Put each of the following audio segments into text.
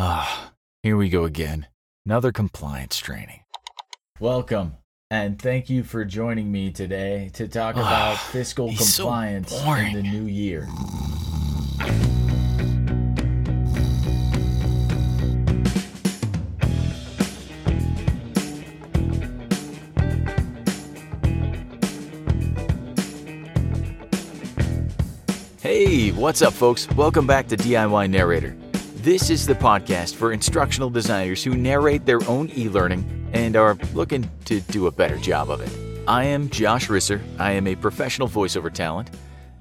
Ah, here we go again. Another compliance training. Welcome, and thank you for joining me today to talk about fiscal he's so compliance in boring. the new year. Hey, what's up, folks? Welcome back to DIY Narrator. This is the podcast for instructional designers who narrate their own e learning and are looking to do a better job of it. I am Josh Risser. I am a professional voiceover talent.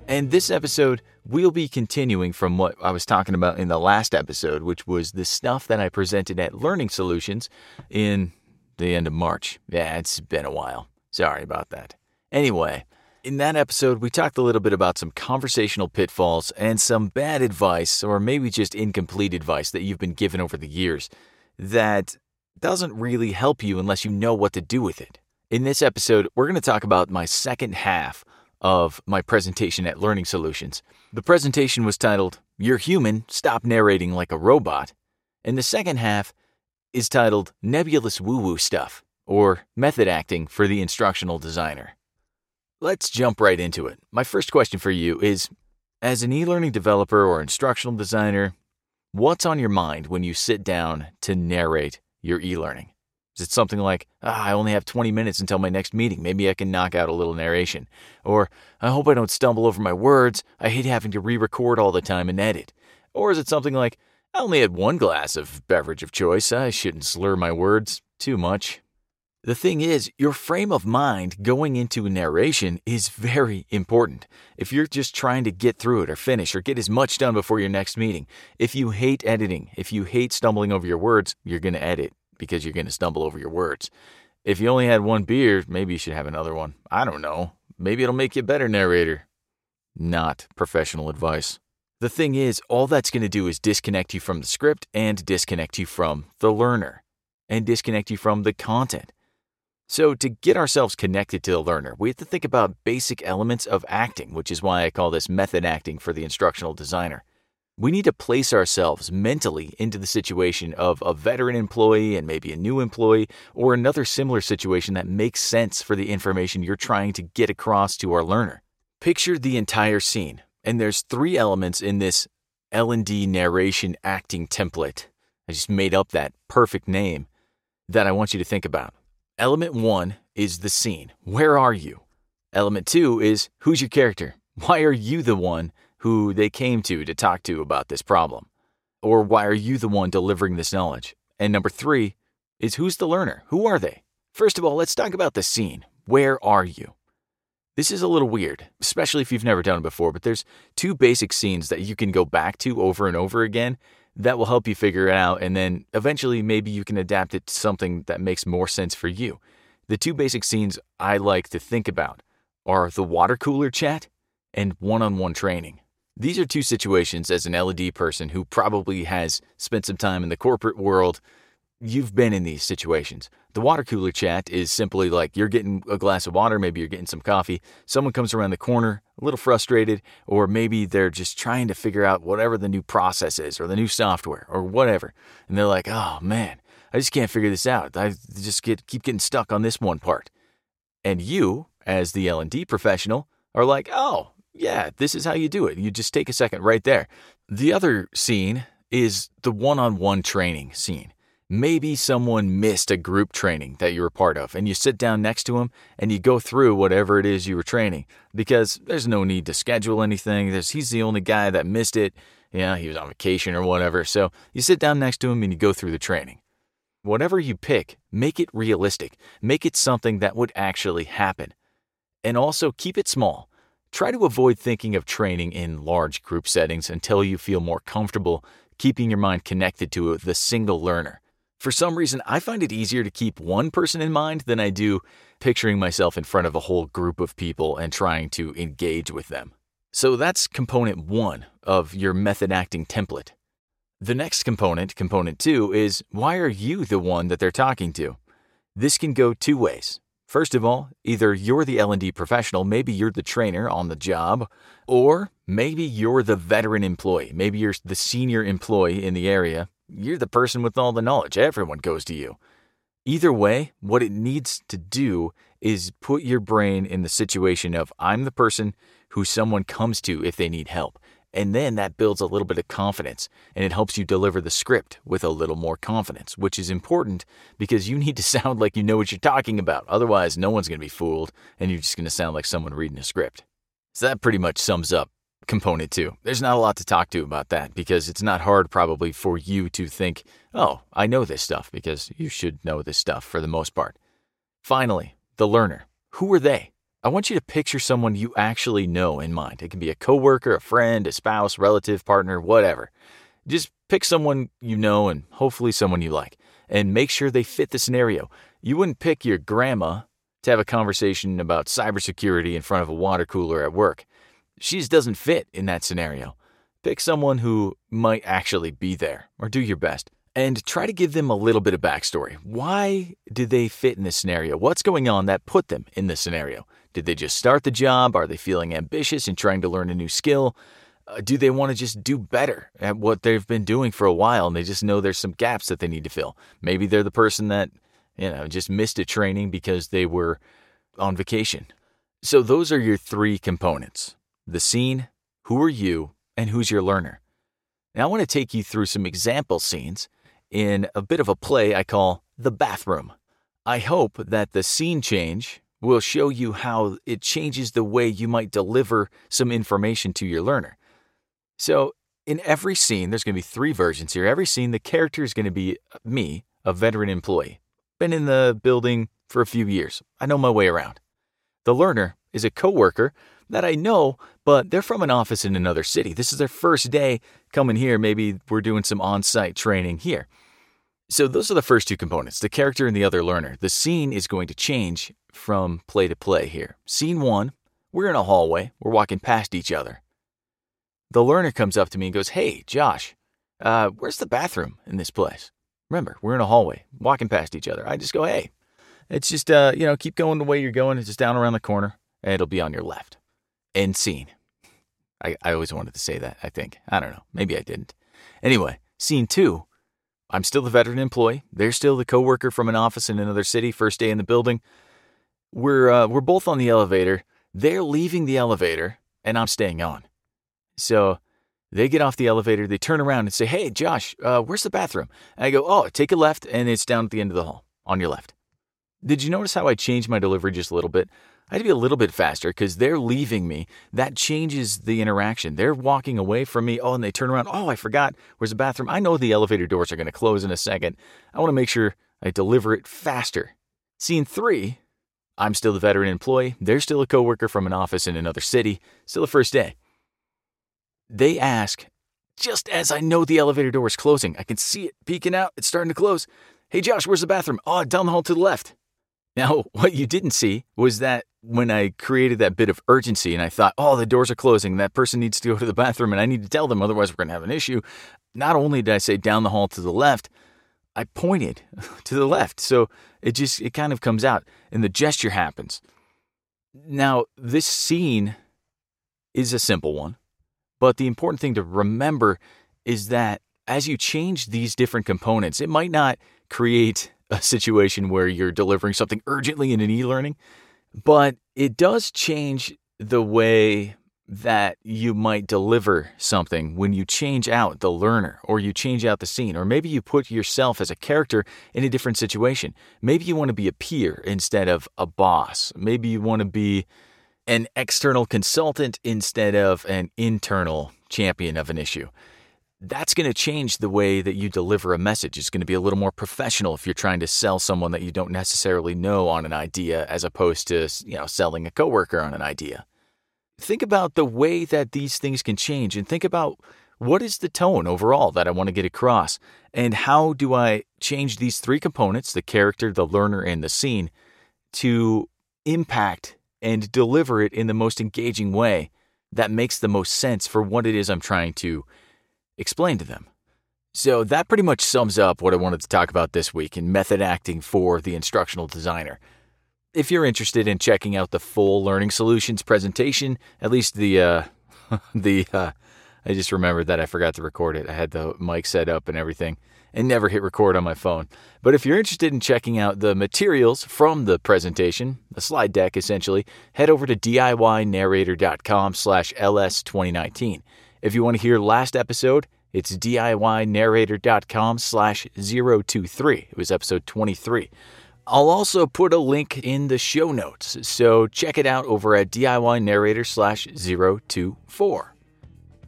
And this episode, we'll be continuing from what I was talking about in the last episode, which was the stuff that I presented at Learning Solutions in the end of March. Yeah, it's been a while. Sorry about that. Anyway, in that episode, we talked a little bit about some conversational pitfalls and some bad advice, or maybe just incomplete advice that you've been given over the years that doesn't really help you unless you know what to do with it. In this episode, we're going to talk about my second half of my presentation at Learning Solutions. The presentation was titled, You're Human, Stop Narrating Like a Robot. And the second half is titled Nebulous Woo Woo Stuff, or Method Acting for the Instructional Designer. Let's jump right into it. My first question for you is As an e learning developer or instructional designer, what's on your mind when you sit down to narrate your e learning? Is it something like, ah, I only have 20 minutes until my next meeting. Maybe I can knock out a little narration. Or, I hope I don't stumble over my words. I hate having to re record all the time and edit. Or is it something like, I only had one glass of beverage of choice. I shouldn't slur my words too much. The thing is, your frame of mind going into narration is very important. If you're just trying to get through it or finish or get as much done before your next meeting, if you hate editing, if you hate stumbling over your words, you're going to edit because you're going to stumble over your words. If you only had one beer, maybe you should have another one. I don't know. Maybe it'll make you a better narrator. Not professional advice. The thing is, all that's going to do is disconnect you from the script and disconnect you from the learner and disconnect you from the content. So, to get ourselves connected to the learner, we have to think about basic elements of acting, which is why I call this method acting for the instructional designer. We need to place ourselves mentally into the situation of a veteran employee and maybe a new employee, or another similar situation that makes sense for the information you're trying to get across to our learner. Picture the entire scene, and there's three elements in this L&D narration acting template. I just made up that perfect name that I want you to think about. Element one is the scene. Where are you? Element two is who's your character? Why are you the one who they came to to talk to about this problem? Or why are you the one delivering this knowledge? And number three is who's the learner? Who are they? First of all, let's talk about the scene. Where are you? This is a little weird, especially if you've never done it before, but there's two basic scenes that you can go back to over and over again that will help you figure it out, and then eventually maybe you can adapt it to something that makes more sense for you. The two basic scenes I like to think about are the water cooler chat and one on one training. These are two situations as an L&D person who probably has spent some time in the corporate world. You've been in these situations. The water cooler chat is simply like you're getting a glass of water, maybe you're getting some coffee. Someone comes around the corner, a little frustrated, or maybe they're just trying to figure out whatever the new process is or the new software or whatever. And they're like, oh man, I just can't figure this out. I just get keep getting stuck on this one part. And you, as the L&D professional, are like, "Oh, yeah, this is how you do it. You just take a second right there." The other scene is the one-on-one training scene. Maybe someone missed a group training that you were part of, and you sit down next to him and you go through whatever it is you were training because there's no need to schedule anything. There's, he's the only guy that missed it. Yeah, he was on vacation or whatever. So you sit down next to him and you go through the training. Whatever you pick, make it realistic. Make it something that would actually happen. And also keep it small. Try to avoid thinking of training in large group settings until you feel more comfortable keeping your mind connected to the single learner. For some reason, I find it easier to keep one person in mind than I do picturing myself in front of a whole group of people and trying to engage with them. So that's component one of your method acting template. The next component, component two, is why are you the one that they're talking to? This can go two ways. First of all, either you're the L&D professional, maybe you're the trainer on the job, or maybe you're the veteran employee, maybe you're the senior employee in the area you're the person with all the knowledge. Everyone goes to you. Either way, what it needs to do is put your brain in the situation of I'm the person who someone comes to if they need help. And then that builds a little bit of confidence and it helps you deliver the script with a little more confidence, which is important because you need to sound like you know what you're talking about. Otherwise, no one's going to be fooled and you're just going to sound like someone reading a script. So that pretty much sums up component two. There's not a lot to talk to about that because it's not hard probably for you to think, oh, I know this stuff because you should know this stuff for the most part. Finally, the learner. Who are they? I want you to picture someone you actually know in mind. It can be a coworker, a friend, a spouse, relative, partner, whatever. Just pick someone you know and hopefully someone you like and make sure they fit the scenario. You wouldn't pick your grandma to have a conversation about cybersecurity in front of a water cooler at work. She just doesn't fit in that scenario. Pick someone who might actually be there or do your best and try to give them a little bit of backstory. Why did they fit in this scenario? What's going on that put them in this scenario? Did they just start the job? Are they feeling ambitious and trying to learn a new skill? Uh, do they want to just do better at what they've been doing for a while and they just know there's some gaps that they need to fill? Maybe they're the person that, you know, just missed a training because they were on vacation. So those are your three components the scene, who are you, and who's your learner. Now I want to take you through some example scenes in a bit of a play I call The Bathroom. I hope that the scene change will show you how it changes the way you might deliver some information to your learner. So, in every scene, there's going to be three versions here. Every scene, the character is going to be me, a veteran employee. Been in the building for a few years. I know my way around. The learner is a coworker that I know, but they're from an office in another city. This is their first day coming here. Maybe we're doing some on site training here. So, those are the first two components the character and the other learner. The scene is going to change from play to play here. Scene one we're in a hallway, we're walking past each other. The learner comes up to me and goes, Hey, Josh, uh, where's the bathroom in this place? Remember, we're in a hallway, walking past each other. I just go, Hey, it's just, uh, you know, keep going the way you're going. It's just down around the corner, and it'll be on your left. End scene. I, I always wanted to say that, I think. I don't know. Maybe I didn't. Anyway, scene two I'm still the veteran employee. They're still the coworker from an office in another city, first day in the building. We're, uh, we're both on the elevator. They're leaving the elevator, and I'm staying on. So they get off the elevator, they turn around and say, Hey, Josh, uh, where's the bathroom? And I go, Oh, take a left, and it's down at the end of the hall, on your left. Did you notice how I changed my delivery just a little bit? I had to be a little bit faster because they're leaving me. That changes the interaction. They're walking away from me. Oh, and they turn around. Oh, I forgot. Where's the bathroom? I know the elevator doors are going to close in a second. I want to make sure I deliver it faster. Scene three I'm still the veteran employee. They're still a coworker from an office in another city. Still the first day. They ask, just as I know the elevator door is closing, I can see it peeking out. It's starting to close. Hey, Josh, where's the bathroom? Oh, down the hall to the left. Now, what you didn't see was that when I created that bit of urgency and I thought, oh, the doors are closing, that person needs to go to the bathroom and I need to tell them, otherwise we're going to have an issue. Not only did I say down the hall to the left, I pointed to the left. So it just, it kind of comes out and the gesture happens. Now, this scene is a simple one, but the important thing to remember is that as you change these different components, it might not create a situation where you're delivering something urgently in an e learning, but it does change the way that you might deliver something when you change out the learner or you change out the scene, or maybe you put yourself as a character in a different situation. Maybe you want to be a peer instead of a boss. Maybe you want to be an external consultant instead of an internal champion of an issue that's going to change the way that you deliver a message. It's going to be a little more professional if you're trying to sell someone that you don't necessarily know on an idea as opposed to, you know, selling a coworker on an idea. Think about the way that these things can change and think about what is the tone overall that I want to get across and how do I change these three components, the character, the learner, and the scene to impact and deliver it in the most engaging way that makes the most sense for what it is I'm trying to explain to them. So that pretty much sums up what I wanted to talk about this week in method acting for the instructional designer. If you're interested in checking out the full Learning Solutions presentation, at least the uh, the uh, I just remembered that I forgot to record it. I had the mic set up and everything and never hit record on my phone. But if you're interested in checking out the materials from the presentation, the slide deck essentially, head over to diynarrator.com slash ls2019. If you want to hear last episode, it's diynarrator.com slash 023. It was episode 23. I'll also put a link in the show notes, so check it out over at diynarrator slash 024.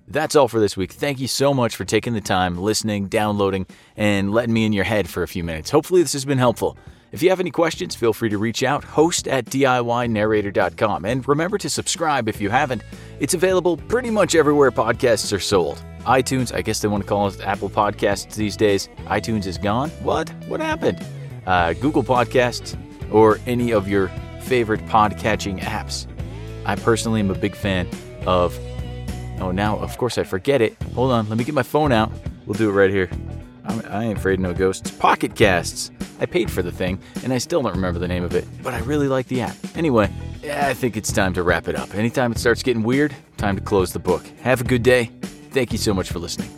That's all for this week. Thank you so much for taking the time, listening, downloading, and letting me in your head for a few minutes. Hopefully, this has been helpful. If you have any questions, feel free to reach out, host at DIYnarrator.com. And remember to subscribe if you haven't. It's available pretty much everywhere podcasts are sold. iTunes, I guess they want to call it Apple Podcasts these days. iTunes is gone? What? What happened? Uh, Google Podcasts, or any of your favorite podcatching apps. I personally am a big fan of Oh, now, of course, I forget it. Hold on, let me get my phone out. We'll do it right here. I'm, I ain't afraid of no ghosts. Pocket Casts. I paid for the thing, and I still don't remember the name of it, but I really like the app. Anyway, I think it's time to wrap it up. Anytime it starts getting weird, time to close the book. Have a good day. Thank you so much for listening.